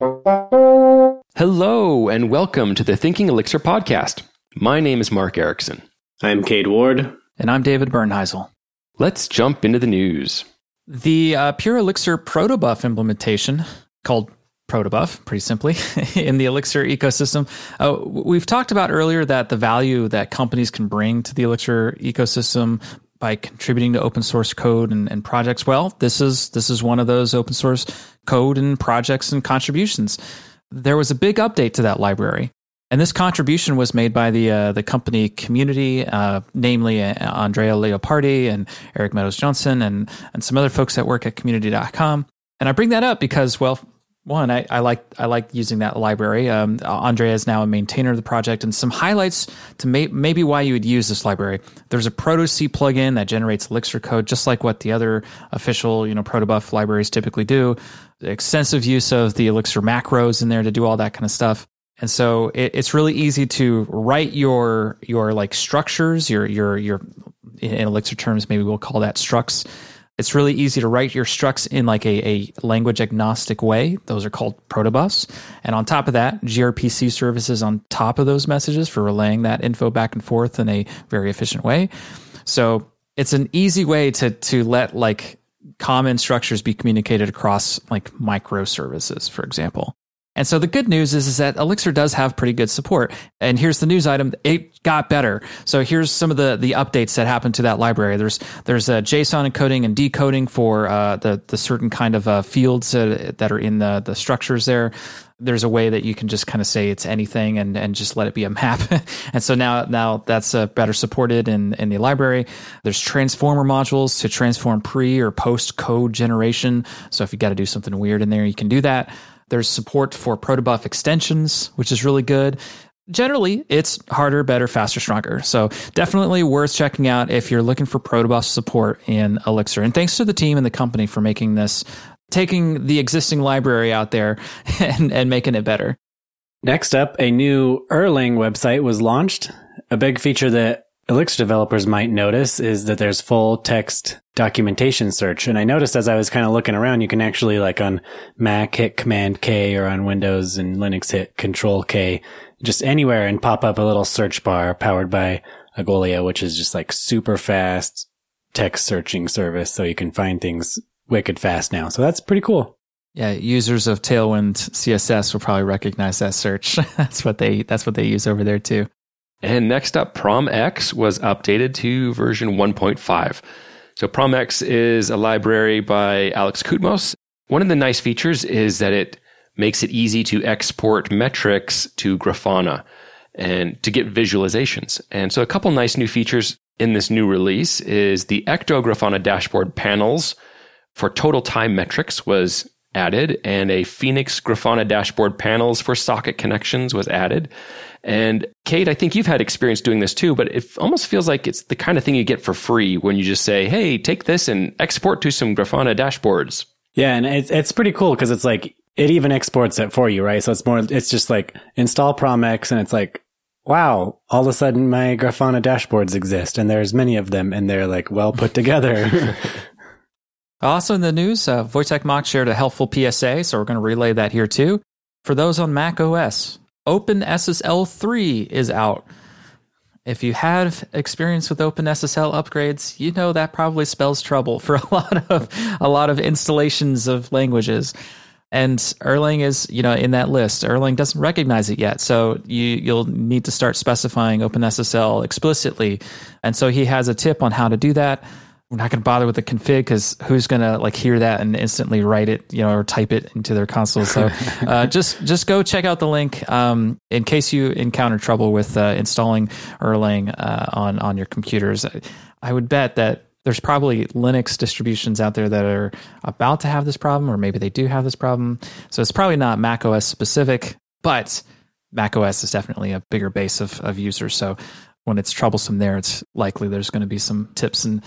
Hello, and welcome to the Thinking Elixir podcast. My name is Mark Ericksen. I'm Cade Ward. And I'm David Bernheisel. Let's jump into the news. The uh, Pure Elixir protobuf implementation, called protobuf, pretty simply, in the Elixir ecosystem. Uh, we've talked about earlier that the value that companies can bring to the Elixir ecosystem by contributing to open source code and, and projects. Well, this is this is one of those open source code and projects and contributions. There was a big update to that library. And this contribution was made by the uh, the company community, uh, namely uh, Andrea Leopardi and Eric Meadows Johnson and and some other folks that work at Community.com. And I bring that up because, well, one, I, I like I like using that library. Um, Andrea is now a maintainer of the project, and some highlights to may, maybe why you would use this library. There's a protoc plugin that generates Elixir code, just like what the other official you know protobuf libraries typically do. Extensive use of the Elixir macros in there to do all that kind of stuff. And so it, it's really easy to write your your like structures, your your your in Elixir terms, maybe we'll call that structs. It's really easy to write your structs in like a, a language agnostic way. Those are called protobufs. And on top of that, gRPC services on top of those messages for relaying that info back and forth in a very efficient way. So it's an easy way to to let like common structures be communicated across like microservices, for example. And so the good news is, is that Elixir does have pretty good support. And here's the news item: it got better. So here's some of the the updates that happened to that library. There's there's a JSON encoding and decoding for uh, the the certain kind of uh, fields uh, that are in the the structures there there's a way that you can just kind of say it's anything and, and just let it be a map. and so now now that's uh, better supported in, in the library. There's transformer modules to transform pre or post code generation. So if you got to do something weird in there, you can do that. There's support for protobuf extensions, which is really good. Generally, it's harder, better, faster, stronger. So definitely worth checking out if you're looking for protobuf support in Elixir. And thanks to the team and the company for making this, taking the existing library out there and, and making it better. Next up, a new Erlang website was launched. A big feature that Elixir developers might notice is that there's full text documentation search. And I noticed as I was kind of looking around, you can actually like on Mac hit Command K or on Windows and Linux hit Control K, just anywhere and pop up a little search bar powered by Algolia, which is just like super fast text searching service. So you can find things wicked fast now. So that's pretty cool. Yeah, users of Tailwind CSS will probably recognize that search. that's what they that's what they use over there too. And next up, PromEx was updated to version 1.5. So PromEx is a library by Alex Koutmos. One of the nice features is that it makes it easy to export metrics to Grafana and to get visualizations. And so a couple nice new features in this new release is the Ecto Grafana dashboard panels for total time metrics was added and a Phoenix Grafana dashboard panels for socket connections was added. And Cade, I think you've had experience doing this too, but it almost feels like it's the kind of thing you get for free when you just say, "Hey, take this and export to some Grafana dashboards." Yeah, and it's it's pretty cool because it's like it even exports it for you, right? So it's more, it's just like install PromEx, and it's like, wow, all of a sudden my Grafana dashboards exist, and there's many of them, and they're like well put together. also in the news, uh, Wojtek Mach shared a helpful PSA, so we're going to relay that here too. For those on Mac OS, OpenSSL 3 is out. If you have experience with OpenSSL upgrades, you know that probably spells trouble for a lot of a lot of installations of languages. And Erlang is, you know, in that list. Erlang doesn't recognize it yet, so you you'll need to start specifying OpenSSL explicitly. And so he has a tip on how to do that we're not going to bother with the config because who's going to like hear that and instantly write it, you know, or type it into their console. So uh, just just go check out the link um, in case you encounter trouble with uh, installing Erlang uh, on on your computers. I would bet that there's probably Linux distributions out there that are about to have this problem, or maybe they do have this problem. So it's probably not Mac OS specific, but Mac OS is definitely a bigger base of, of users. So when it's troublesome there, it's likely there's going to be some tips and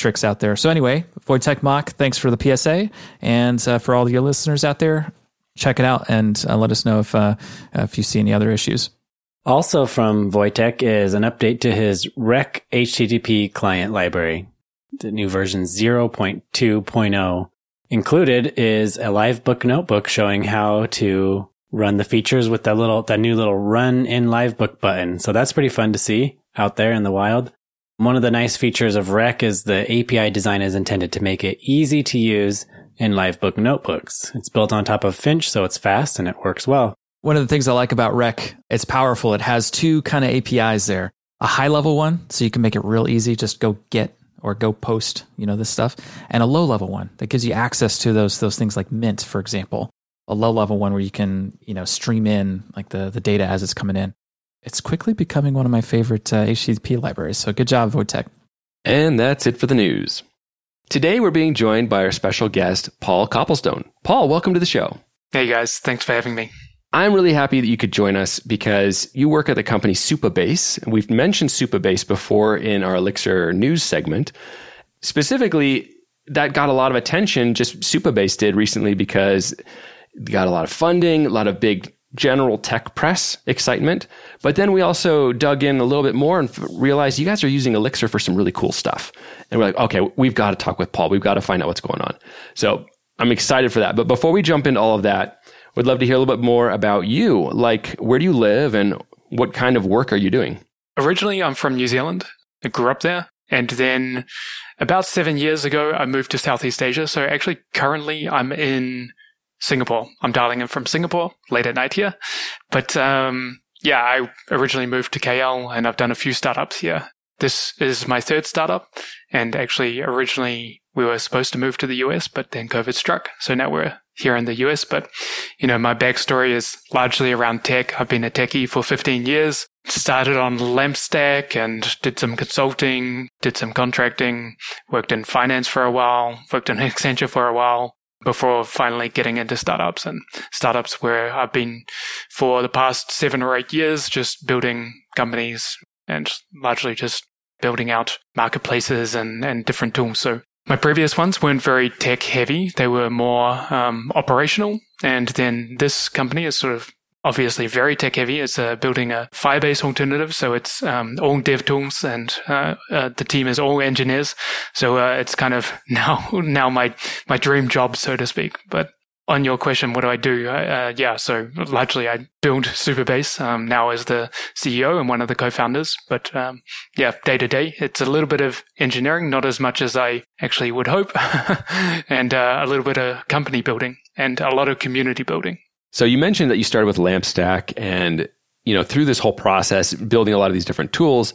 tricks out there. So anyway, Wojtek Mach, thanks for the PSA, and uh, for all your listeners out there, check it out and uh, let us know if uh, if you see any other issues. Also from Wojtek is an update to his Req HTTP client library. The new version 0.2.0 Included is a Livebook notebook showing how to run the features with that little, that new little run in Livebook button. So that's pretty fun to see out there in the wild. One of the nice features of Req is the API design is intended to make it easy to use in Livebook notebooks. It's built on top of Finch, so it's fast and it works well. One of the things I like about Req, it's powerful. It has two kind of APIs there. A high level one, so you can make it real easy, just go get or go post, you know, this stuff, and a low level one that gives you access to those those things like Mint, for example. A low level one where you can, you know, stream in like the the data as it's coming in. It's quickly becoming one of my favorite uh, HTTP libraries. So good job, Wojtek. And that's it for the news. Today we're being joined by our special guest, Paul Copplestone. Paul, welcome to the show. Hey guys, thanks for having me. I'm really happy that you could join us because you work at the company Supabase. We've mentioned Supabase before in our Elixir news segment. Specifically, that got a lot of attention, just Supabase did recently because they got a lot of funding, a lot of big general tech press excitement. But then we also dug in a little bit more and realized you guys are using Elixir for some really cool stuff. And we're like, okay, we've got to talk with Paul. We've got to find out what's going on. So I'm excited for that. But before we jump into all of that, we'd love to hear a little bit more about you. Like, where do you live and what kind of work are you doing? Originally, I'm from New Zealand. I grew up there. And then about seven years ago, I moved to Southeast Asia. So actually, currently, I'm in Singapore. I'm dialing in from Singapore late at night here. But um, yeah, I originally moved to KL and I've done a few startups here. This is my third startup. And actually, originally, we were supposed to move to the US, but then COVID struck. So now we're here in the US. But, you know, my backstory is largely around tech. I've been a techie for 15 years. Started on LAMP stack and did some consulting, did some contracting, worked in finance for a while, worked in Accenture for a while before finally getting into startups and startups where I've been for the past seven or eight years, just building companies and largely just building out marketplaces and, and different tools. So my previous ones weren't very tech heavy. They were more um, operational. And then this company is sort of obviously very tech heavy. It's uh, building a Firebase alternative. So it's um, all dev tools and uh, uh, the team is all engineers. So uh, it's kind of now, now my, my dream job, so to speak. But on your question, what do I do? Uh, yeah, so largely I build Supabase um, now as the CEO and one of the co-founders. But um, yeah, day to day, it's a little bit of engineering, not as much as I actually would hope, and uh, a little bit of company building and a lot of community building. So you mentioned that you started with LAMP stack, and you know through this whole process, building a lot of these different tools.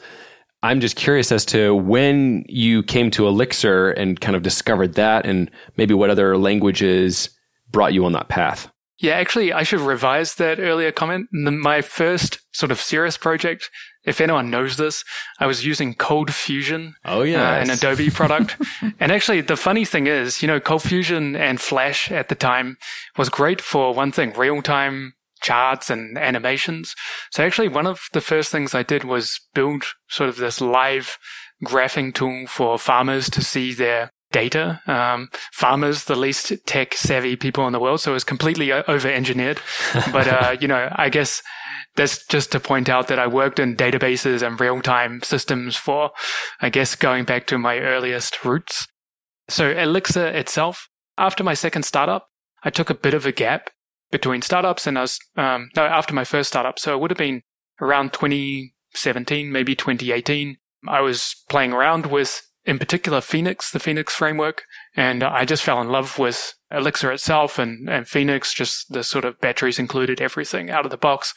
I'm just curious as to when you came to Elixir and kind of discovered that, and maybe what other languages brought you on that path? Yeah, actually, I should revise that earlier comment. My first sort of serious project, if anyone knows this, I was using ColdFusion. Oh, yeah. Uh, an Adobe product. and actually, the funny thing is, you know, ColdFusion and Flash at the time was great for one thing, real time charts and animations. So actually, one of the first things I did was build sort of this live graphing tool for farmers to see their data. Um, farmers, the least tech savvy people in the world, so it was completely over engineered. but uh, you know, I guess that's just to point out that I worked in databases and real time systems for, I guess, going back to my earliest roots. So Elixir itself, after my second startup, I took a bit of a gap between startups and I was, um, no, after my first startup. So it would have been around 2017, maybe 2018. I was playing around with in particular Phoenix, the Phoenix framework. And I just fell in love with Elixir itself and, and Phoenix, just the sort of batteries included, everything out of the box.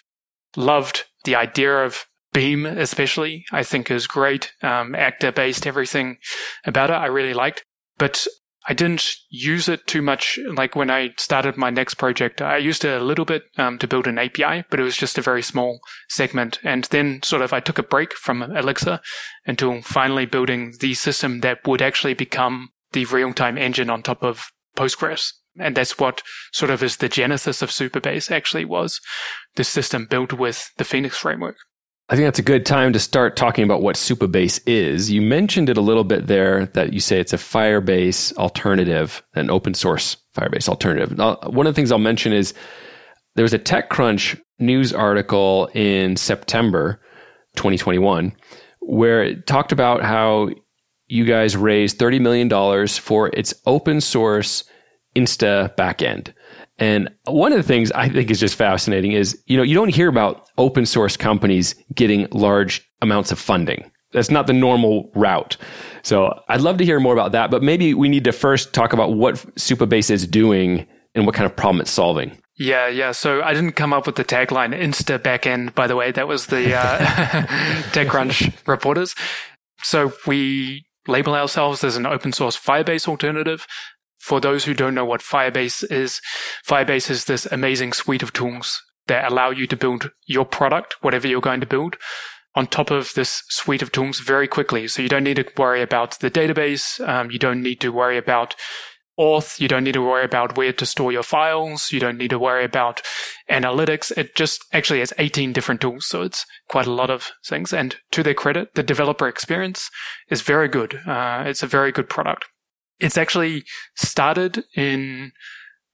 Loved the idea of Beam, especially, I think is great. Um, actor based, everything about it, I really liked. But I didn't use it too much. Like when I started my next project, I used it a little bit um, to build an API, but it was just a very small segment. And then sort of I took a break from Elixir until finally building the system that would actually become the real time engine on top of Postgres. And that's what sort of is the genesis of Supabase actually was the system built with the Phoenix framework. I think that's a good time to start talking about what Supabase is. You mentioned it a little bit there that you say it's a Firebase alternative, an open source Firebase alternative. Now, one of the things I'll mention is there was a TechCrunch news article in September 2021 where it talked about how you guys raised $30 million for its open source Insta backend. And one of the things I think is just fascinating is, you know, you don't hear about open source companies getting large amounts of funding. That's not the normal route. So I'd love to hear more about that, but maybe we need to first talk about what Supabase is doing and what kind of problem it's solving. Yeah, yeah. So I didn't come up with the tagline Insta backend, by the way. That was the uh, TechCrunch reporters. So we label ourselves as an open source Firebase alternative. For those who don't know what Firebase is, Firebase is this amazing suite of tools that allow you to build your product, whatever you're going to build, on top of this suite of tools very quickly. So you don't need to worry about the database. Um, you don't need to worry about auth. You don't need to worry about where to store your files. You don't need to worry about analytics. It just actually has 18 different tools. So it's quite a lot of things. And to their credit, the developer experience is very good. Uh, it's a very good product. It's actually started in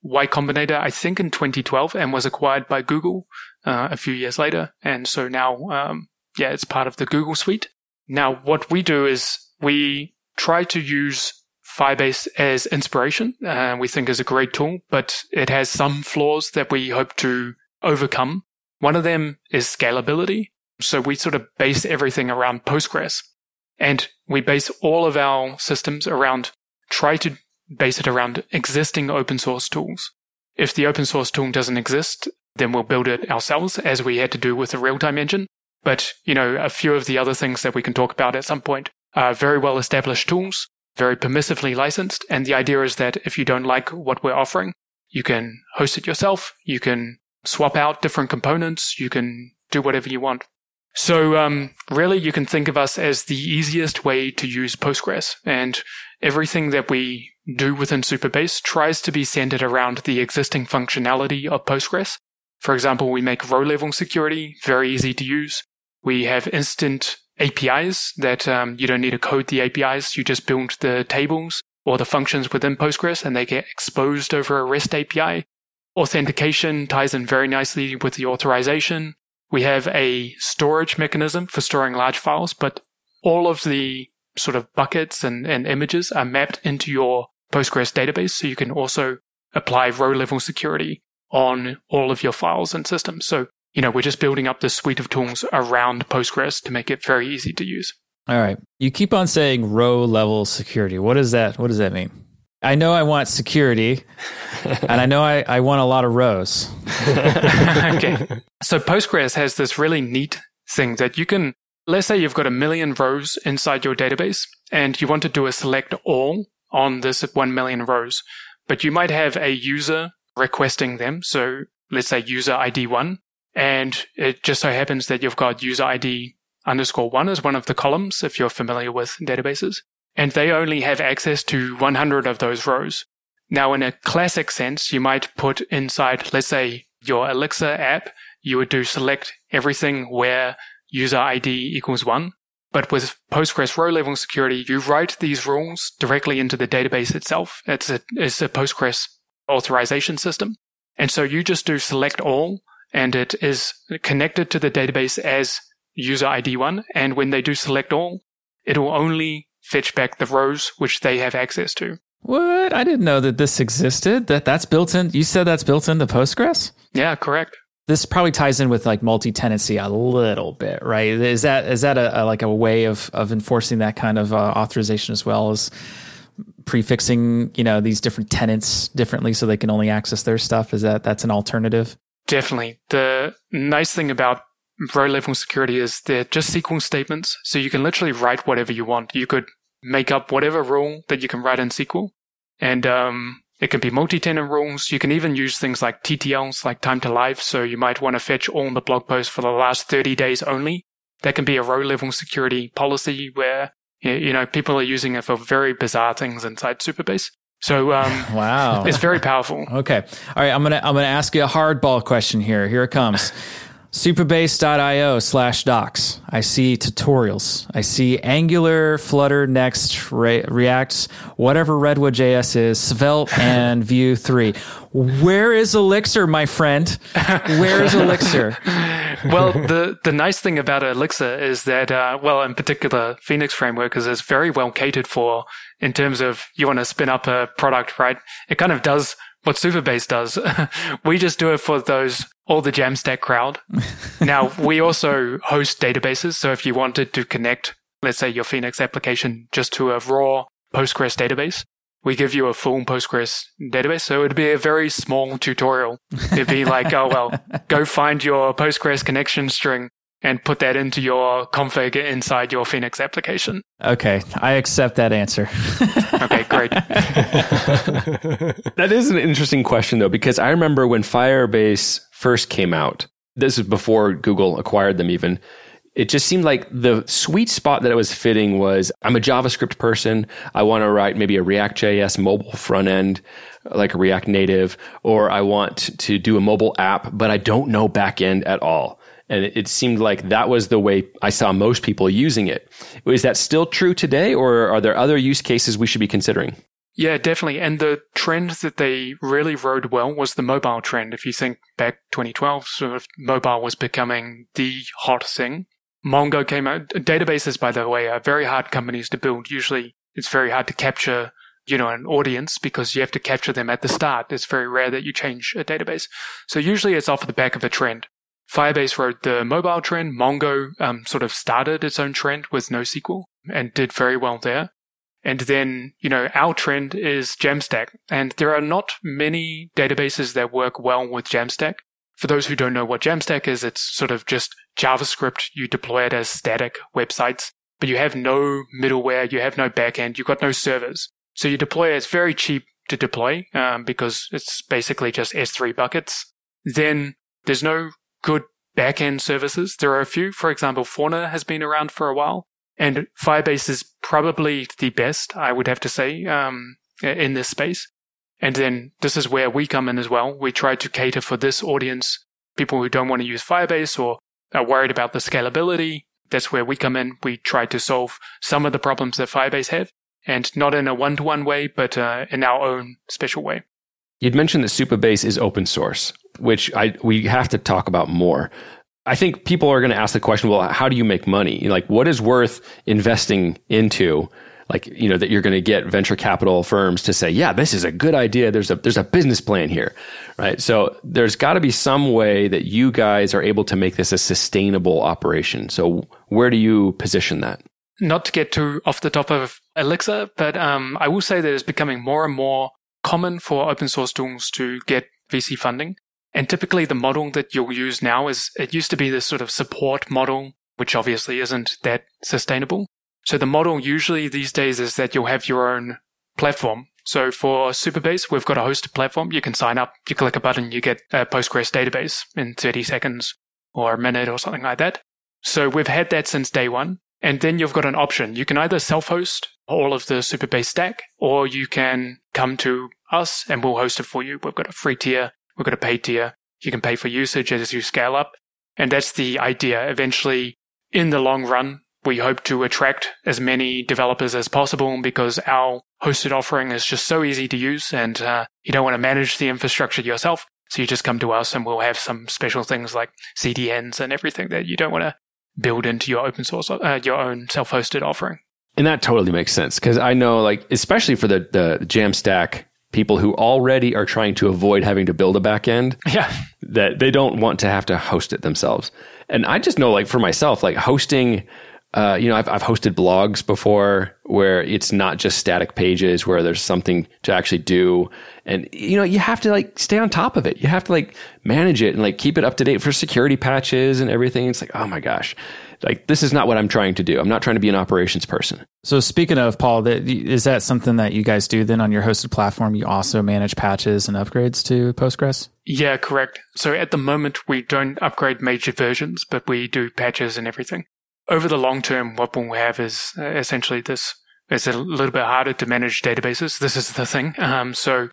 Y Combinator, I think in 2012 and was acquired by Google uh, a few years later. And so now, um, yeah, it's part of the Google suite. Now, what we do is we try to use Firebase as inspiration. Uh, we think is a great tool, but it has some flaws that we hope to overcome. One of them is scalability. So we sort of base everything around Postgres and we base all of our systems around try to base it around existing open source tools. If the open source tool doesn't exist, then we'll build it ourselves as we had to do with the real time engine. But, you know, a few of the other things that we can talk about at some point are very well established tools very permissively licensed. And the idea is that if you don't like what we're offering, you can host it yourself. You can swap out different components. You can do whatever you want. So, um, really, you can think of us as the easiest way to use Postgres and everything that we do within Supabase tries to be centered around the existing functionality of Postgres. For example, we make row level security very easy to use. We have instant APIs that um, you don't need to code the APIs. You just build the tables or the functions within Postgres and they get exposed over a REST API. Authentication ties in very nicely with the authorization. We have a storage mechanism for storing large files, but all of the sort of buckets and, and images are mapped into your Postgres database. So you can also apply row level security on all of your files and systems. So you know, we're just building up this suite of tools around Postgres to make it very easy to use. All right. You keep on saying row level security. What does that what does that mean? I know I want security and I know I, I want a lot of rows. okay. So Postgres has this really neat thing that you can let's say you've got a million rows inside your database and you want to do a select all on this 1 million rows, but you might have a user requesting them. So let's say user ID 1 and it just so happens that you've got user ID underscore one as one of the columns, if you're familiar with databases. And they only have access to 100 of those rows. Now, in a classic sense, you might put inside, let's say, your Elixir app, you would do select everything where user ID equals one. But with Postgres row level security, you write these rules directly into the database itself. It's a, it's a Postgres authorization system. And so you just do select all and it is connected to the database as user ID one. And when they do select all, it will only fetch back the rows which they have access to. What? I didn't know that this existed. That that's built in. You said that's built into Postgres. Yeah, correct. This probably ties in with like multi-tenancy a little bit, right? Is that is that a, a like a way of of enforcing that kind of uh, authorization as well as prefixing, you know, these different tenants differently so they can only access their stuff? Is that that's an alternative? Definitely. The nice thing about row level security is they're just SQL statements. So you can literally write whatever you want. You could make up whatever rule that you can write in SQL. And um, it can be multi-tenant rules. You can even use things like TTLs, like time to live. So you might want to fetch all the blog posts for the last 30 days only. That can be a row level security policy where, you know, people are using it for very bizarre things inside Supabase. So um, wow, it's very powerful. okay, all right. I'm gonna I'm gonna ask you a hardball question here. Here it comes. Supabase.io slash docs. I see tutorials. I see Angular, Flutter, Next, Re- React, whatever Redwood JS is, Svelte, and Vue 3. Where is Elixir, my friend? Where is Elixir? well, the, the nice thing about Elixir is that, uh, well, in particular, Phoenix framework is, is very well catered for in terms of you want to spin up a product, right? It kind of does what Supabase does. we just do it for those, all the Jamstack crowd. now, we also host databases. So if you wanted to connect, let's say your Phoenix application just to a raw Postgres database, we give you a full Postgres database. So it'd be a very small tutorial. It'd be like, oh, well, go find your Postgres connection string and put that into your config inside your Phoenix application. Okay, I accept that answer. okay, great. that is an interesting question, though, because I remember when Firebase first came out, this is before Google acquired them even. It just seemed like the sweet spot that it was fitting was I'm a JavaScript person. I want to write maybe a React.js mobile front end, like a React Native, or I want to do a mobile app, but I don't know backend at all. And it, seemed like that was the way I saw most people using it. Is that still true today, or are there other use cases we should be considering? Yeah, definitely. And the trend that they really rode well was the mobile trend. If you think back 2012, sort of mobile was becoming the hot thing. Mongo came out. Databases, by the way, are very hard companies to build. Usually it's very hard to capture, you know, an audience because you have to capture them at the start. It's very rare that you change a database. So usually it's off the back of a trend. Firebase rode the mobile trend. Mongo um, sort of started its own trend with NoSQL and did very well there. And then, you know, our trend is Jamstack. And there are not many databases that work well with Jamstack. For those who don't know what Jamstack is, it's sort of just JavaScript. You deploy it as static websites, but you have no middleware. You have no backend. You've got no servers. So you deploy it. It's very cheap to deploy um, because it's basically just S3 buckets. Then there's no good backend services. There are a few. For example, Fauna has been around for a while, and Firebase is probably the best, I would have to say, um, in this space. And then this is where we come in as well. We try to cater for this audience, people who don't want to use Firebase or are worried about the scalability. That's where we come in. We try to solve some of the problems that Firebase have, and not in a one-to-one way, but uh, in our own special way. You'd mentioned that Supabase is open source, which I we have to talk about more. I think people are going to ask the question, well, how do you make money? Like, what is worth investing into? Like, you know, that you're going to get venture capital firms to say, yeah, this is a good idea. There's a, there's a business plan here, right? So there's got to be some way that you guys are able to make this a sustainable operation. So where do you position that? Not to get too off the top of Elixir, but um, I will say that it's becoming more and more common for open source tools to get VC funding. And typically the model that you'll use now is it used to be this sort of support model, which obviously isn't that sustainable. So the model usually these days is that you'll have your own platform. So for Supabase, we've got a hosted platform. You can sign up, you click a button, you get a Postgres database in 30 seconds or a minute or something like that. So we've had that since day one. And then you've got an option. You can either self-host all of the Supabase stack, or you can come to us and we'll host it for you. We've got a free tier, we've got a paid tier. You can pay for usage as you scale up. And that's the idea. Eventually, in the long run, we hope to attract as many developers as possible because our hosted offering is just so easy to use and uh, you don't want to manage the infrastructure yourself. So you just come to us and we'll have some special things like CDNs and everything that you don't want to build into your open source, uh, your own self-hosted offering. And that totally makes sense because I know, like, especially for the the Jamstack people who already are trying to avoid having to build a backend, yeah, that they don't want to have to host it themselves. And I just know, like, for myself, like hosting. Uh, you know, I've, I've hosted blogs before where it's not just static pages where there's something to actually do. And, you know, you have to like stay on top of it. You have to like manage it and like keep it up to date for security patches and everything. It's like, oh my gosh like this is not what I'm trying to do. I'm not trying to be an operations person. So speaking of Paul, that is that something that you guys do then on your hosted platform? You also manage patches and upgrades to Postgres? Yeah, correct. So at the moment we don't upgrade major versions, but we do patches and everything. Over the long term, what we'll have is essentially this. It's a little bit harder to manage databases. This is the thing. Um, so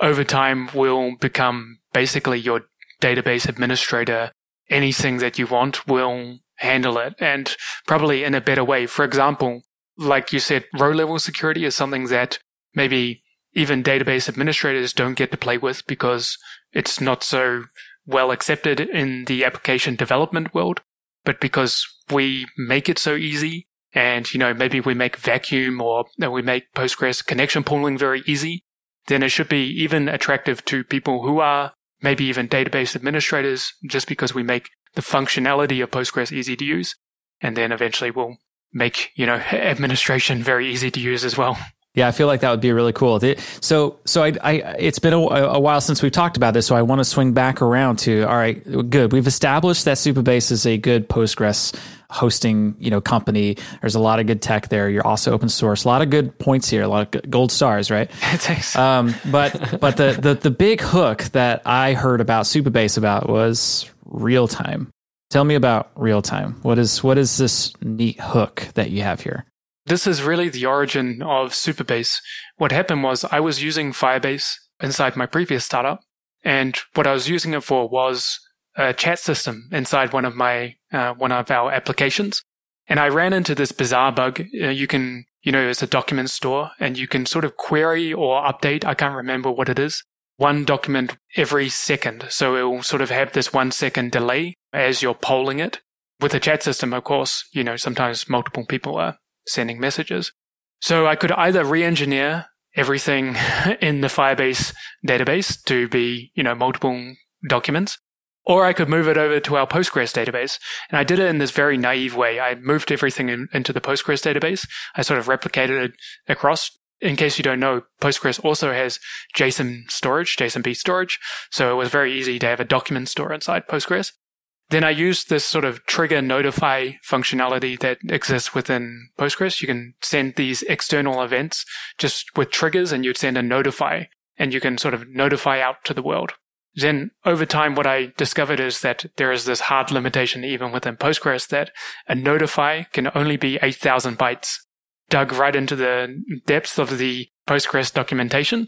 over time, we'll become basically your database administrator. Anything that you want will handle it and probably in a better way. For example, like you said, row level security is something that maybe even database administrators don't get to play with because it's not so well accepted in the application development world, but because we make it so easy and, you know, maybe we make vacuum or we make Postgres connection pooling very easy, then it should be even attractive to people who are maybe even database administrators just because we make the functionality of Postgres easy to use. And then eventually we'll make, you know, administration very easy to use as well. Yeah, I feel like that would be really cool. So, so I, I it's been a, a, while since we've talked about this, so I want to swing back around to all right, good. We've established that Supabase is a good Postgres hosting, you know, company. There's a lot of good tech there. You're also open source. A lot of good points here. A lot of gold stars, right? Thanks. Um, but but the, the the big hook that I heard about Supabase about was real time. Tell me about real time. What is what is this neat hook that you have here? This is really the origin of Supabase. What happened was I was using Firebase inside my previous startup, and what I was using it for was a chat system inside one of my uh, one of our applications. And I ran into this bizarre bug. Uh, you can, you know, it's a document store, and you can sort of query or update. I can't remember what it is. One document every second, so it will sort of have this one second delay as you're polling it. With a chat system, of course, you know, sometimes multiple people are sending messages. So I could either re-engineer everything in the Firebase database to be, you know, multiple documents, or I could move it over to our Postgres database. And I did it in this very naive way. I moved everything in, into the Postgres database. I sort of replicated it across. In case you don't know, Postgres also has JSON storage, JSONB storage. So it was very easy to have a document store inside Postgres. Then I use this sort of trigger notify functionality that exists within Postgres. You can send these external events just with triggers and you'd send a notify and you can sort of notify out to the world. Then over time, what I discovered is that there is this hard limitation even within Postgres that a notify can only be 8,000 bytes dug right into the depths of the Postgres documentation.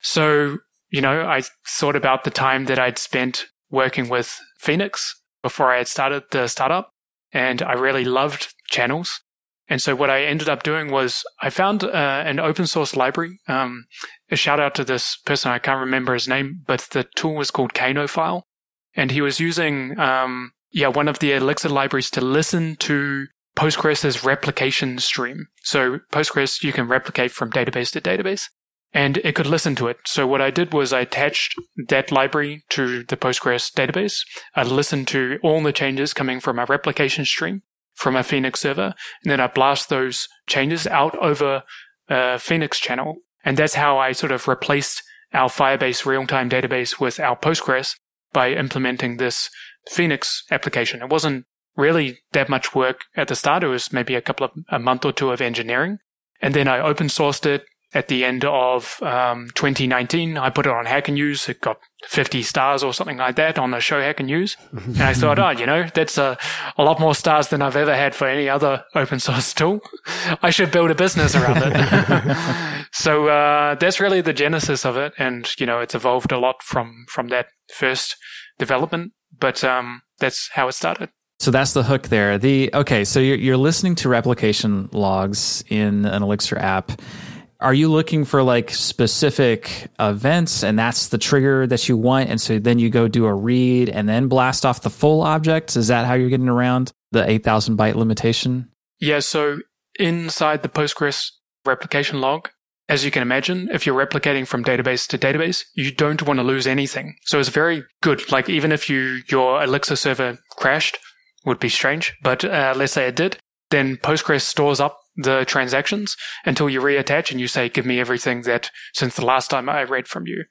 So, you know, I thought about the time that I'd spent working with Phoenix before I had started the startup and I really loved channels. And so what I ended up doing was I found uh, an open source library. Um, a shout out to this person. I can't remember his name, but the tool was called Cainophile. And he was using, um, yeah, one of the Elixir libraries to listen to Postgres's replication stream. So Postgres, you can replicate from database to database and it could listen to it. So what I did was I attached that library to the Postgres database. I listened to all the changes coming from a replication stream from a Phoenix server, and then I blast those changes out over a Phoenix channel. And that's how I sort of replaced our Firebase real-time database with our Postgres by implementing this Phoenix application. It wasn't really that much work at the start. It was maybe a couple of a month or two of engineering. And then I open sourced it at the end of um, 2019. I put it on Hacker News. It got 50 stars or something like that on the show Hacker News. and I thought, oh, you know, that's a, a lot more stars than I've ever had for any other open source tool. I should build a business around it. so uh, that's really the genesis of it. And, you know, it's evolved a lot from, from that first development. But um, that's how it started. So that's the hook there. The okay, so you're you're listening to replication logs in an Elixir app are you looking for like specific events and that's the trigger that you want? And so then you go do a read and then blast off the full objects? Is that how you're getting around the 8000 byte limitation? Yeah so inside the postgres replication log as you can imagine if you're replicating from database to database you don't want to lose anything. So it's very good. Like even if you your elixir server crashed would be strange but uh, let's say it did then postgres stores up the transactions until you reattach and you say, give me everything that since the last time I read from you.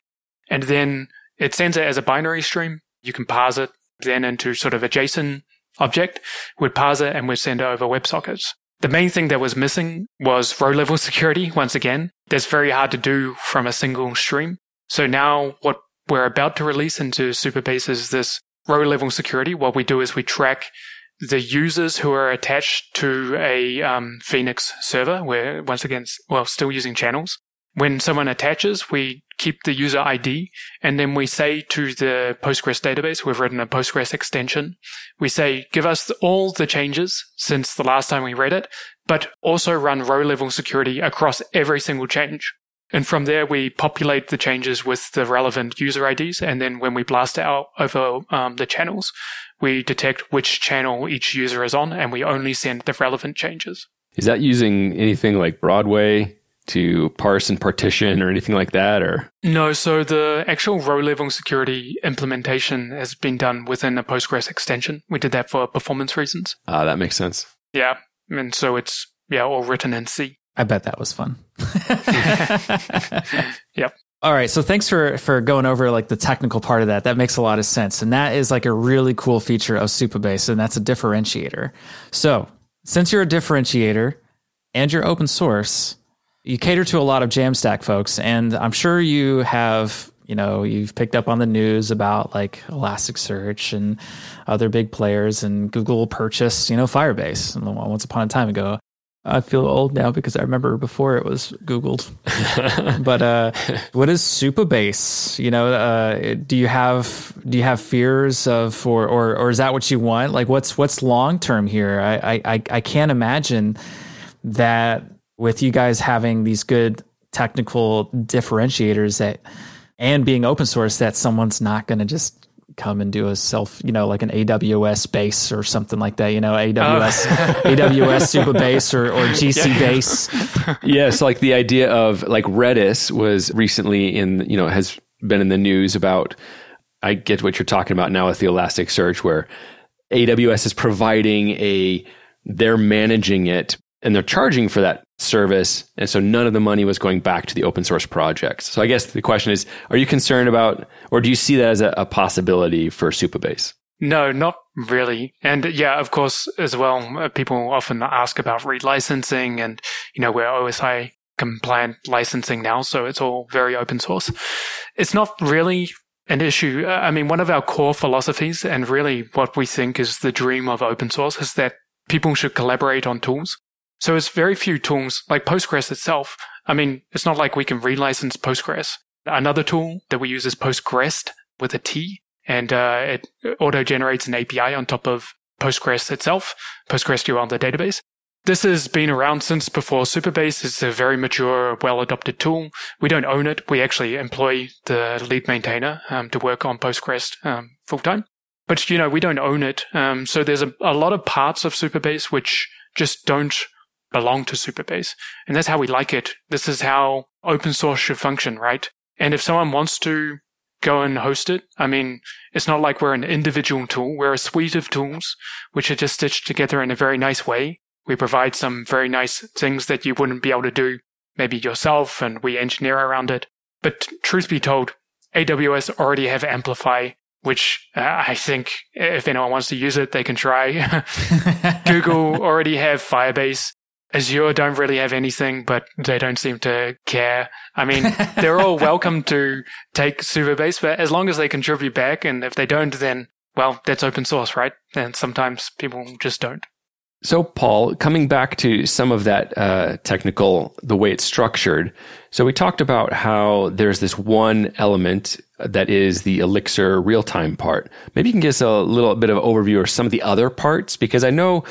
And then it sends it as a binary stream. You can parse it then into sort of a JSON object. We'd parse it and we'd send it over WebSockets. The main thing that was missing was row level security. Once again, that's very hard to do from a single stream. So now what we're about to release into Supabase is this row level security. What we do is we track the users who are attached to a um, Phoenix server, where once again, well, still using channels. When someone attaches, we keep the user ID and then we say to the Postgres database, we've written a Postgres extension. We say, give us all the changes since the last time we read it, but also run row level security across every single change. And from there, we populate the changes with the relevant user IDs. And then when we blast out over um, the channels, we detect which channel each user is on and we only send the relevant changes. Is that using anything like Broadway to parse and partition or anything like that or? No so the actual row level security implementation has been done within a postgres extension. We did that for performance reasons. Ah uh, that makes sense. Yeah and so it's yeah all written in c i bet that was fun. Yep. All right so thanks for for going over like the technical part of that. That makes a lot of sense and that is like a really cool feature of supabase and that's a differentiator. So since you're a differentiator and you're open source you cater to a lot of Jamstack folks, and I'm sure you have you know you've picked up on the news about like Elasticsearch and other big players, and Google purchased you know Firebase once upon a time ago. I feel old now because I remember before it was Googled. but uh, what is Supabase? You know, uh, do you have do you have fears of or or or is that what you want? Like, what's what's long term here? I I I can't imagine that with you guys having these good technical differentiators that and being open source that someone's not going to just come and do a self, you know, like an AWS base or something like that, you know, AWS, oh. AWS Supabase or, or GC yeah. base. yes. Like the idea of like Redis was recently in, you know, has been in the news about, I get what you're talking about now with the Elasticsearch where AWS is providing a, they're managing it and they're charging for that service. And so none of the money was going back to the open source projects. So I guess the question is, are you concerned about, or do you see that as a, a possibility for Supabase? No, not really. And yeah, of course, as well, uh, people often ask about relicensing and, you know, we're OSI compliant licensing now. So it's all very open source. It's not really an issue. Uh, I mean, one of our core philosophies and really what we think is the dream of open source is that people should collaborate on tools. So it's very few tools like Postgres itself. I mean, it's not like we can relicense Postgres. Another tool that we use is Postgrest with a T and uh, it auto generates an API on top of Postgres itself, PostgreSQL, the database. This has been around since before Supabase. It's a very mature, well adopted tool. We don't own it. We actually employ the lead maintainer um, to work on Postgres um, full time. But, you know, we don't own it. Um, so there's a, a lot of parts of Supabase which just don't belong to Supabase. And that's how we like it. This is how open source should function, right? And if someone wants to go and host it, I mean, it's not like we're an individual tool. We're a suite of tools which are just stitched together in a very nice way. We provide some very nice things that you wouldn't be able to do maybe yourself and we engineer around it. But truth be told, AWS already have Amplify, which uh, I think if anyone wants to use it, they can try. Google already have Firebase. Azure don't really have anything, but they don't seem to care. I mean, they're all welcome to take Supabase, but as long as they contribute back, and if they don't, then, well, that's open source, right? And sometimes people just don't. So, Paul, coming back to some of that uh, technical, the way it's structured. So, we talked about how there's this one element that is the Elixir real time part. Maybe you can give us a little bit of overview or some of the other parts, because I know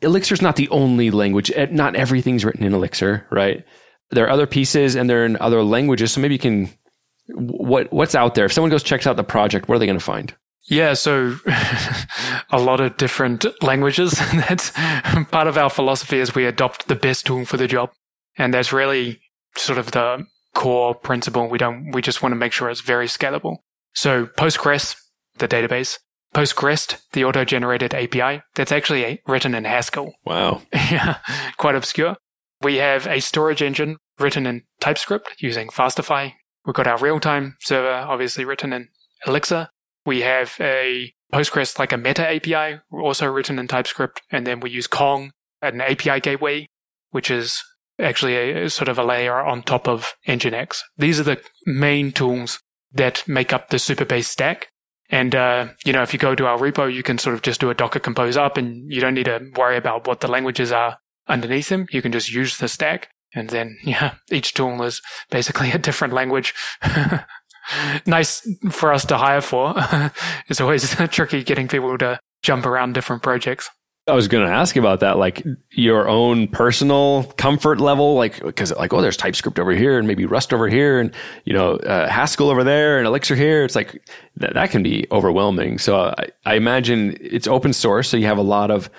Elixir's not the only language. Not everything's written in Elixir, right? There are other pieces and they're in other languages. So maybe you can, what, what's out there? If someone goes checks out the project, what are they going to find? Yeah, so a lot of different languages. that's part of our philosophy is we adopt the best tool for the job. And that's really sort of the core principle. We don't, we just want to make sure it's very scalable. So Postgres, the database, PostgREST, the auto-generated API, that's actually written in Haskell. Wow. yeah, quite obscure. We have a storage engine written in TypeScript using Fastify. We've got our real-time server, obviously written in Elixir. We have a Postgres like a meta API, also written in TypeScript. And then we use Kong, an API gateway, which is actually a, a sort of a layer on top of Nginx. These are the main tools that make up the Supabase stack. And, uh, you know, if you go to our repo, you can sort of just do a Docker compose up and you don't need to worry about what the languages are underneath them. You can just use the stack. And then, yeah, each tool is basically a different language. nice for us to hire for. it's always tricky getting people to jump around different projects. I was going to ask about that, like your own personal comfort level, like because like oh, there's TypeScript over here and maybe Rust over here, and you know uh, Haskell over there and Elixir here. It's like th- that can be overwhelming. So I, I imagine it's open source, so you have a lot of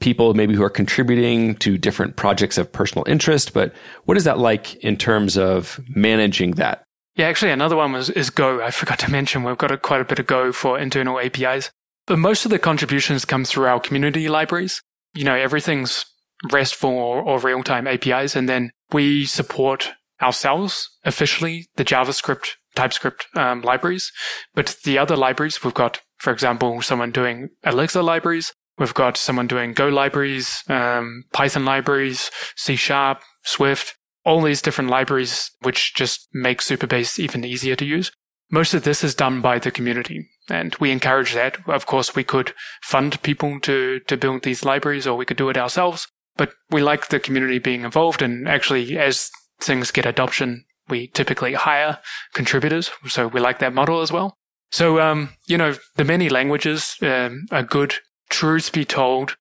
people maybe who are contributing to different projects of personal interest. But what is that like in terms of managing that? Yeah, actually, another one was is Go. I forgot to mention we've got a, quite a bit of Go for internal APIs. But most of the contributions come through our community libraries. You know, everything's RESTful or, or real time APIs. And then we support ourselves officially the JavaScript, TypeScript um, libraries. But the other libraries, we've got, for example, someone doing Elixir libraries. We've got someone doing Go libraries, um, Python libraries, C Sharp, Swift, all these different libraries, which just make Supabase even easier to use. Most of this is done by the community and we encourage that. Of course, we could fund people to, to build these libraries or we could do it ourselves, but we like the community being involved. And actually, as things get adoption, we typically hire contributors. So we like that model as well. So, um, you know, the many languages um, are good. Truth be told,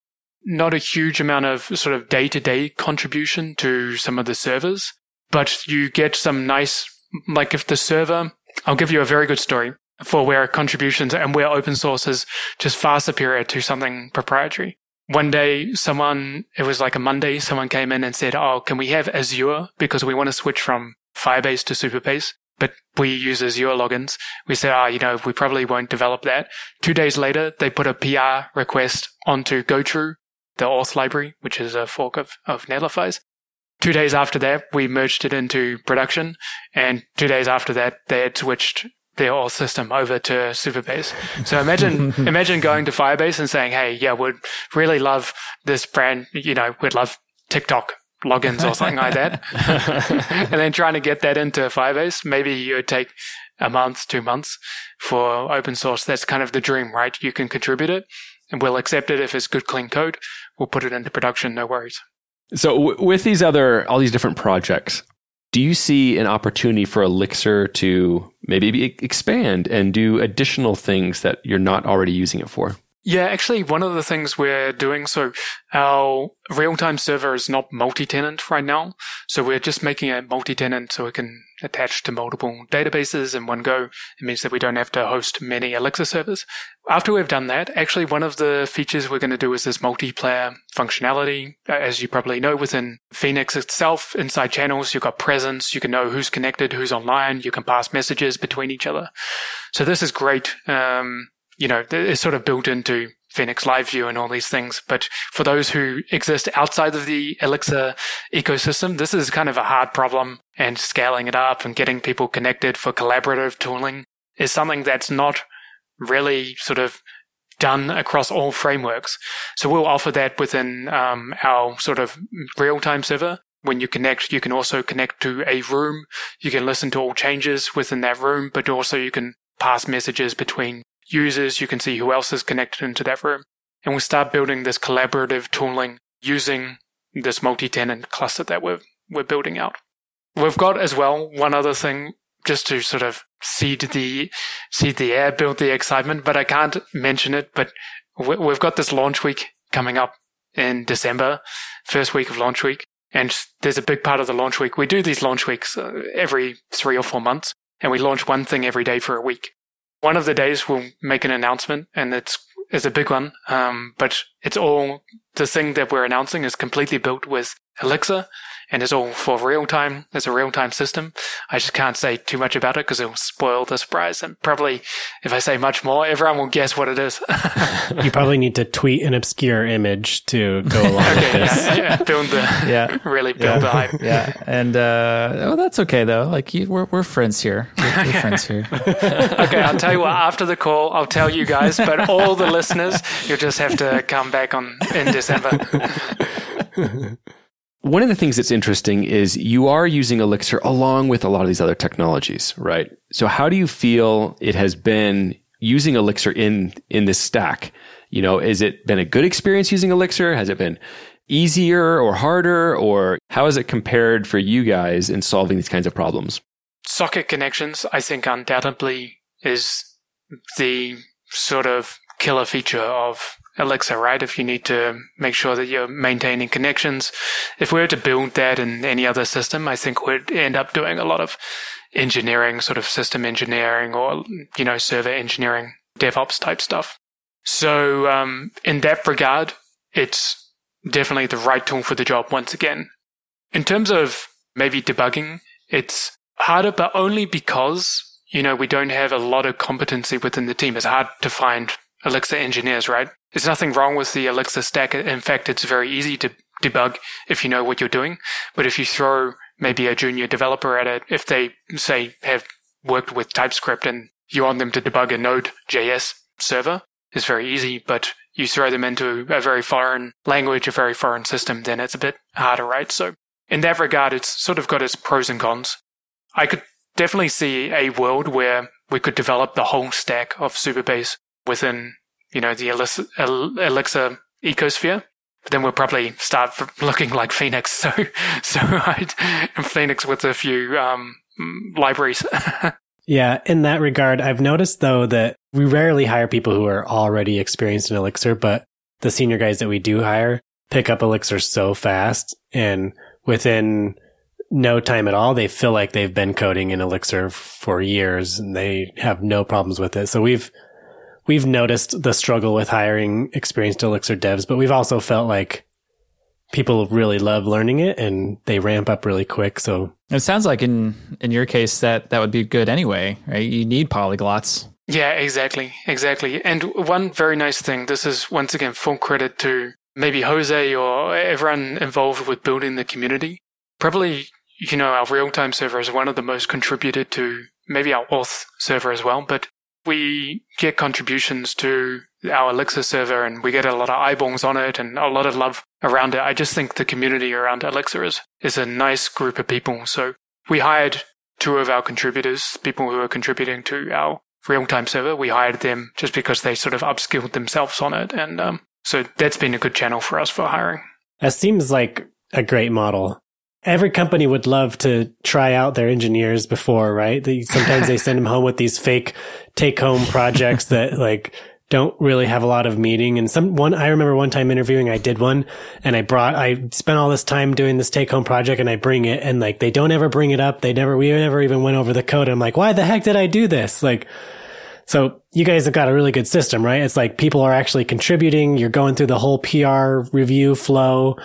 not a huge amount of sort of day to day contribution to some of the servers, but you get some nice, like if the server I'll give you a very good story for where contributions and where open source is just far superior to something proprietary. One day, someone, it was like a Monday, someone came in and said, Oh, can we have Azure? Because we want to switch from Firebase to Supabase, but we use Azure logins. We said, Oh, ah, you know, we probably won't develop that. Two days later, they put a PR request onto GoTrue, the auth library, which is a fork of, of Netlify's. Two days after that, we merged it into production. And two days after that, they had switched their whole system over to Supabase. So imagine, imagine going to Firebase and saying, Hey, yeah, we'd really love this brand. You know, we'd love TikTok logins or something like that. and then trying to get that into Firebase. Maybe you would take a month, two months for open source. That's kind of the dream, right? You can contribute it and we'll accept it if it's good, clean code. We'll put it into production. No worries. So w- with these other all these different projects, do you see an opportunity for Elixir to maybe expand and do additional things that you're not already using it for? Yeah, actually, one of the things we're doing, so our real-time server is not multi-tenant right now. So we're just making it multi-tenant so it can attach to multiple databases in one go. It means that we don't have to host many Elixir servers. After we've done that, actually one of the features we're going to do is this multiplayer functionality. As you probably know, within Phoenix itself, inside channels, you've got presence. You can know who's connected, who's online. You can pass messages between each other. So this is great. Um, you know, it's sort of built into Phoenix Live View and all these things. But for those who exist outside of the Elixir ecosystem, this is kind of a hard problem and scaling it up and getting people connected for collaborative tooling is something that's not really sort of done across all frameworks. So we'll offer that within um, our sort of real-time server. When you connect, you can also connect to a room. You can listen to all changes within that room, but also you can pass messages between users, you can see who else is connected into that room. And we start building this collaborative tooling using this multi-tenant cluster that we're, we're building out. We've got as well one other thing just to sort of seed the, seed the air, build the excitement, but I can't mention it, but we've got this launch week coming up in December, first week of launch week. And there's a big part of the launch week. We do these launch weeks uh, every three or four months and we launch one thing every day for a week. One of the days we'll make an announcement and it's, it's a big one. Um, but it's all the thing that we're announcing is completely built with Elixir and it's all for real time. It's a real time system. I just can't say too much about it because it will spoil the surprise. And probably if I say much more, everyone will guess what it is. you probably need to tweet an obscure image to go along okay, with this. Yeah, yeah, build the, yeah. really build yeah. the hype. Yeah. And, uh, oh, that's okay though. Like you, we're, we're friends here. We're, we're friends here. okay. I'll tell you what, after the call, I'll tell you guys, but all the listeners, you'll just have to come back on in December. One of the things that's interesting is you are using Elixir along with a lot of these other technologies, right? So how do you feel it has been using Elixir in in this stack? You know, has it been a good experience using Elixir? Has it been easier or harder or how has it compared for you guys in solving these kinds of problems? Socket connections, I think undoubtedly is the sort of killer feature of Elixir, right? If you need to make sure that you're maintaining connections. If we were to build that in any other system, I think we'd end up doing a lot of engineering, sort of system engineering or, you know, server engineering, DevOps type stuff. So, um, in that regard, it's definitely the right tool for the job once again. In terms of maybe debugging, it's harder, but only because, you know, we don't have a lot of competency within the team. It's hard to find Elixir engineers, right? There's nothing wrong with the Elixir stack. In fact, it's very easy to debug if you know what you're doing. But if you throw maybe a junior developer at it, if they say have worked with TypeScript and you want them to debug a Node.js server, it's very easy. But you throw them into a very foreign language, a very foreign system, then it's a bit harder, right? So in that regard, it's sort of got its pros and cons. I could definitely see a world where we could develop the whole stack of Supabase within, you know, the Elixir ecosphere. But then we'll probably start looking like Phoenix. So, so I'd, Phoenix with a few, um, libraries. yeah. In that regard, I've noticed though that we rarely hire people who are already experienced in Elixir, but the senior guys that we do hire pick up Elixir so fast and within no time at all, they feel like they've been coding in Elixir for years and they have no problems with it. So we've, we've noticed the struggle with hiring experienced Elixir devs, but we've also felt like people really love learning it and they ramp up really quick. So it sounds like in in your case that that would be good anyway, right? You need polyglots. Yeah, exactly, exactly. And one very nice thing. This is once again full credit to maybe Jose or everyone involved with building the community. Probably, you know, our real time server is one of the most contributed to maybe our auth server as well, but we get contributions to our Elixir server and we get a lot of eyeballs on it and a lot of love around it. I just think the community around Elixir is, is a nice group of people. So we hired two of our contributors, people who are contributing to our real time server. We hired them just because they sort of upskilled themselves on it. And um, so that's been a good channel for us for hiring. That seems like a great model every company would love to try out their engineers before, right? They, sometimes they send them home with these fake take home projects that like don't really have a lot of meaning. And some one, I remember one time interviewing, I did one and I brought, I spent all this time doing this take home project and I bring it and like they don't ever bring it up. They never, we never even went over the code. I'm like, why the heck did I do this? Like, so you guys have got a really good system, right? It's like people are actually contributing. You're going through the whole PR review flow.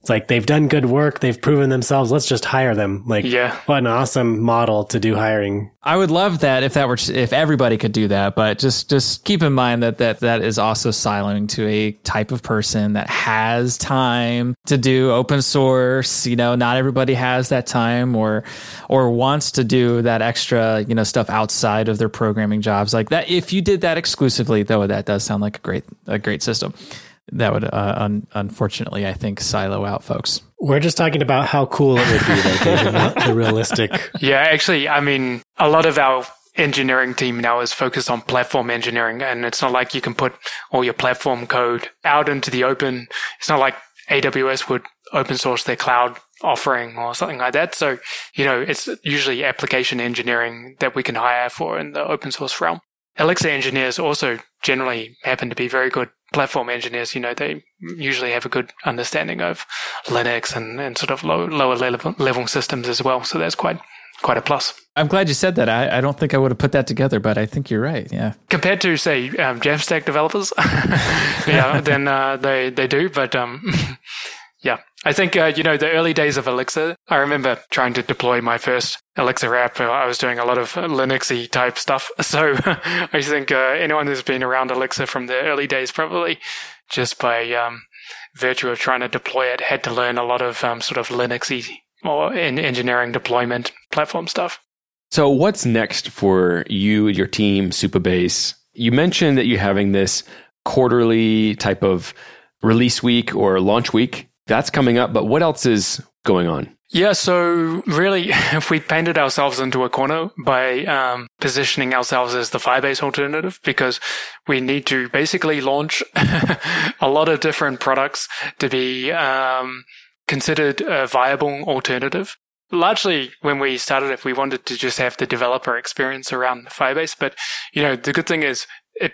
It's like they've done good work, they've proven themselves. Let's just hire them. Like, yeah, what an awesome model to do hiring. I would love that if that were if everybody could do that, but just just keep in mind that that that is also siloing to a type of person that has time to do open source. You know, not everybody has that time or or wants to do that extra you know stuff outside of their programming jobs like that. If you did that exclusively, though, that does sound like a great a great system that would uh, un- unfortunately, I think, silo out folks. We're just talking about how cool it would be, though, David, not the realistic. Yeah, actually, I mean, a lot of our engineering team now is focused on platform engineering, and it's not like you can put all your platform code out into the open. It's not like AWS would open source their cloud offering or something like that. So, you know, it's usually application engineering that we can hire for in the open source realm. Elixir engineers also generally happen to be very good platform engineers, you know, they usually have a good understanding of Linux and, and sort of low, lower level, level systems as well. So that's quite quite a plus. I'm glad you said that. I, I don't think I would have put that together, but I think you're right. Yeah. Compared to say um, Jamstack developers, yeah, then uh, they they do. But um, yeah, I think, uh, you know, the early days of Elixir, I remember trying to deploy my first Elixir app. I was doing a lot of Linuxy type stuff. So I think uh, anyone who's been around Elixir from the early days probably just by um, virtue of trying to deploy it had to learn a lot of um, sort of Linuxy or in engineering deployment platform stuff. So what's next for you, and your team, Supabase? You mentioned that you're having this quarterly type of release week or launch week that's coming up, but what else is going on? Yeah, so really, if we painted ourselves into a corner by um, positioning ourselves as the Firebase alternative, because we need to basically launch a lot of different products to be um, considered a viable alternative. Largely, when we started if we wanted to just have the developer experience around Firebase, but you know, the good thing is it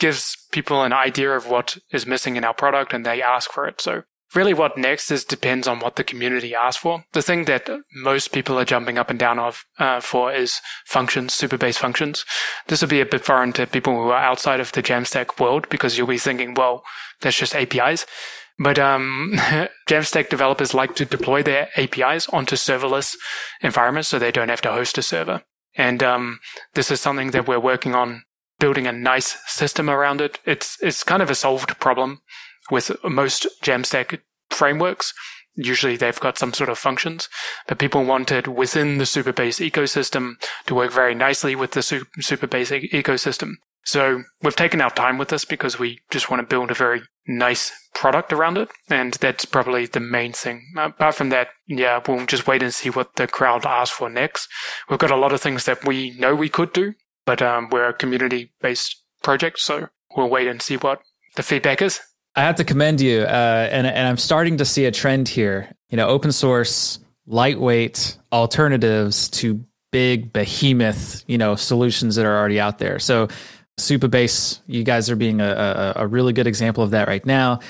gives people an idea of what is missing in our product and they ask for it. So really what next is depends on what the community asks for. The thing that most people are jumping up and down of uh, for is functions, Supabase functions. This will be a bit foreign to people who are outside of the Jamstack world because you'll be thinking, well, that's just APIs. But um, Jamstack developers like to deploy their APIs onto serverless environments so they don't have to host a server. And um, this is something that we're working on building a nice system around it. It's it's kind of a solved problem with most Jamstack frameworks. Usually they've got some sort of functions, but people wanted within the Supabase ecosystem to work very nicely with the Supabase ecosystem. So we've taken our time with this because we just want to build a very nice product around it. And that's probably the main thing. Apart from that, yeah, we'll just wait and see what the crowd asks for next. We've got a lot of things that we know we could do, but um, we're a community based project. So we'll wait and see what the feedback is. I have to commend you. Uh, and, and I'm starting to see a trend here. You know, open source, lightweight alternatives to big behemoth, you know, solutions that are already out there. So Supabase, you guys are being a, a, a, really good example of that right now.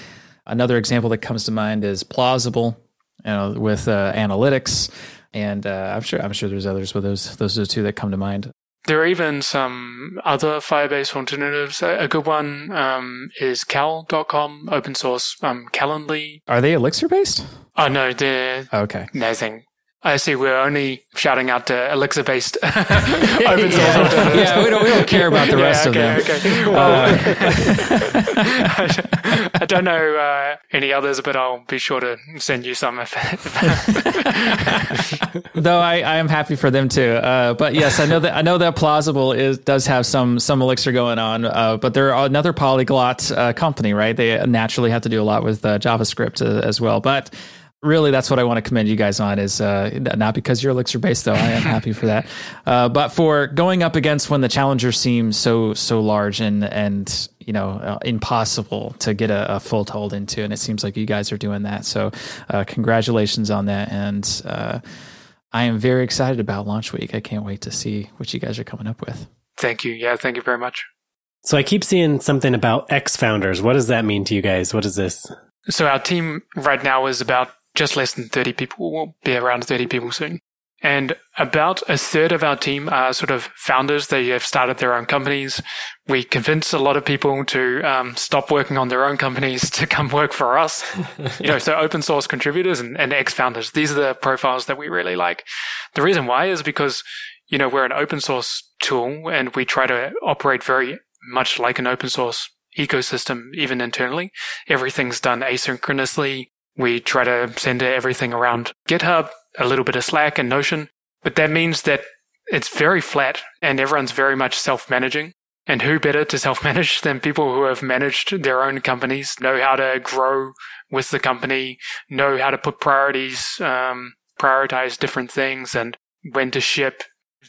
Another example that comes to mind is Plausible, you know, with uh, analytics, and uh, I'm sure I'm sure there's others, but those those are the two that come to mind. There are even some other Firebase alternatives. A, good one um, is Cal.com, open source um, Calendly. Are they Elixir based? Oh no, they're okay. Nothing I see we're only shouting out to Elixir based open source yeah. yeah, we don't, we don't care about the rest yeah, okay, of them. Okay. Well, uh, I don't know uh, any others, but I'll be sure to send you some. Though I, I am happy for them too. Uh, but yes, I know that I know that plausible is does have some some Elixir going on. Uh, but they're another polyglot uh, company, right? They naturally have to do a lot with uh, JavaScript as well. But really that's what I want to commend you guys on is uh, not because you're Elixir based though. I am happy for that. Uh, but for going up against when the challenger seems so so large and and you know uh, impossible to get a, a foothold into and it seems like you guys are doing that. So uh, congratulations on that and uh, I am very excited about launch week. I can't wait to see what you guys are coming up with. Thank you. Yeah thank you very much. So I keep seeing something about X founders. What does that mean to you guys? What is this? So our team right now is about just less than 30 people. We'll be around 30 people soon. And about a third of our team are sort of founders. They have started their own companies. We convince a lot of people to um, stop working on their own companies to come work for us. you know, so open source contributors and, and ex founders. These are the profiles that we really like. The reason why is because, you know, we're an open source tool and we try to operate very much like an open source ecosystem, even internally. Everything's done asynchronously. We try to send everything around GitHub, a little bit of Slack and Notion, but that means that it's very flat and everyone's very much self managing. And who better to self manage than people who have managed their own companies, know how to grow with the company, know how to put priorities, um, prioritize different things and when to ship.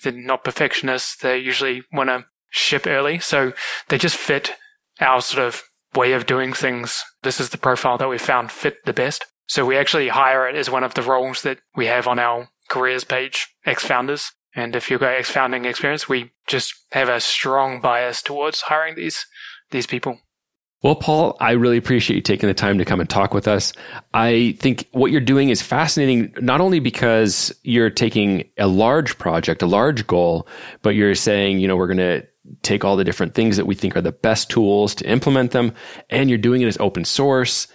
They're not perfectionists. They usually want to ship early. So they just fit our sort of way of doing things. This is the profile that we found fit the best. So we actually hire it as one of the roles that we have on our careers page, ex-founders. And if you've got ex-founding experience, we just have a strong bias towards hiring these, these people. Well, Paul, I really appreciate you taking the time to come and talk with us. I think what you're doing is fascinating, not only because you're taking a large project, a large goal, but you're saying, you know, we're going to take all the different things that we think are the best tools to implement them, and you're doing it as open source,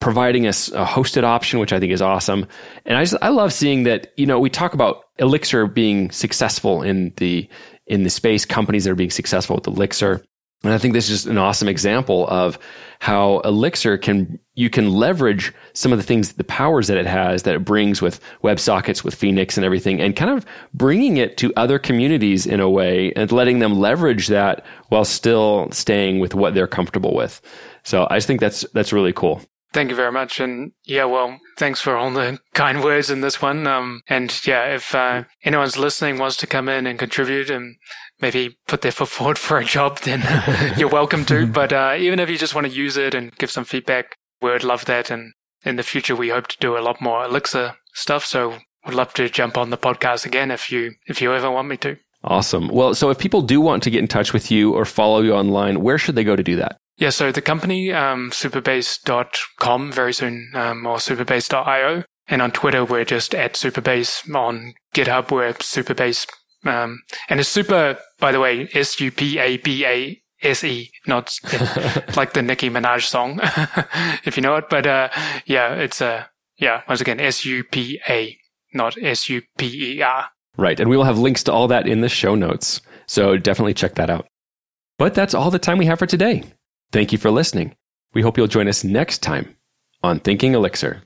providing us a, a hosted option, which I think is awesome. And I just, I love seeing that, you know, we talk about Elixir being successful in the, in the space, companies that are being successful with Elixir. And I think this is just an awesome example of how Elixir can, you can leverage some of the things, the powers that it has that it brings with WebSockets, with Phoenix and everything, and kind of bringing it to other communities in a way and letting them leverage that while still staying with what they're comfortable with. So I just think that's, that's really cool. Thank you very much. And yeah, well, thanks for all the kind words in this one. Um, and yeah, if uh, anyone's listening wants to come in and contribute and maybe put their foot forward for a job, then you're welcome to. But uh, even if you just want to use it and give some feedback, we'd love that. And in the future, we hope to do a lot more Elixir stuff. So we'd love to jump on the podcast again if you if you ever want me to. Awesome. Well, so if people do want to get in touch with you or follow you online, where should they go to do that? Yeah, so the company, um, supabase.com very soon, um, or supabase.io. And on Twitter, we're just at Supabase. On GitHub, we're Supabase. Um, and it's super, by the way, S-U-P-A-B-A-S-E, not like the Nicki Minaj song, if you know it. But, uh, yeah, it's, uh, yeah, once again, S-U-P-A, not S-U-P-E-R. Right. And we will have links to all that in the show notes. So definitely check that out. But that's all the time we have for today. Thank you for listening. We hope you'll join us next time on Thinking Elixir.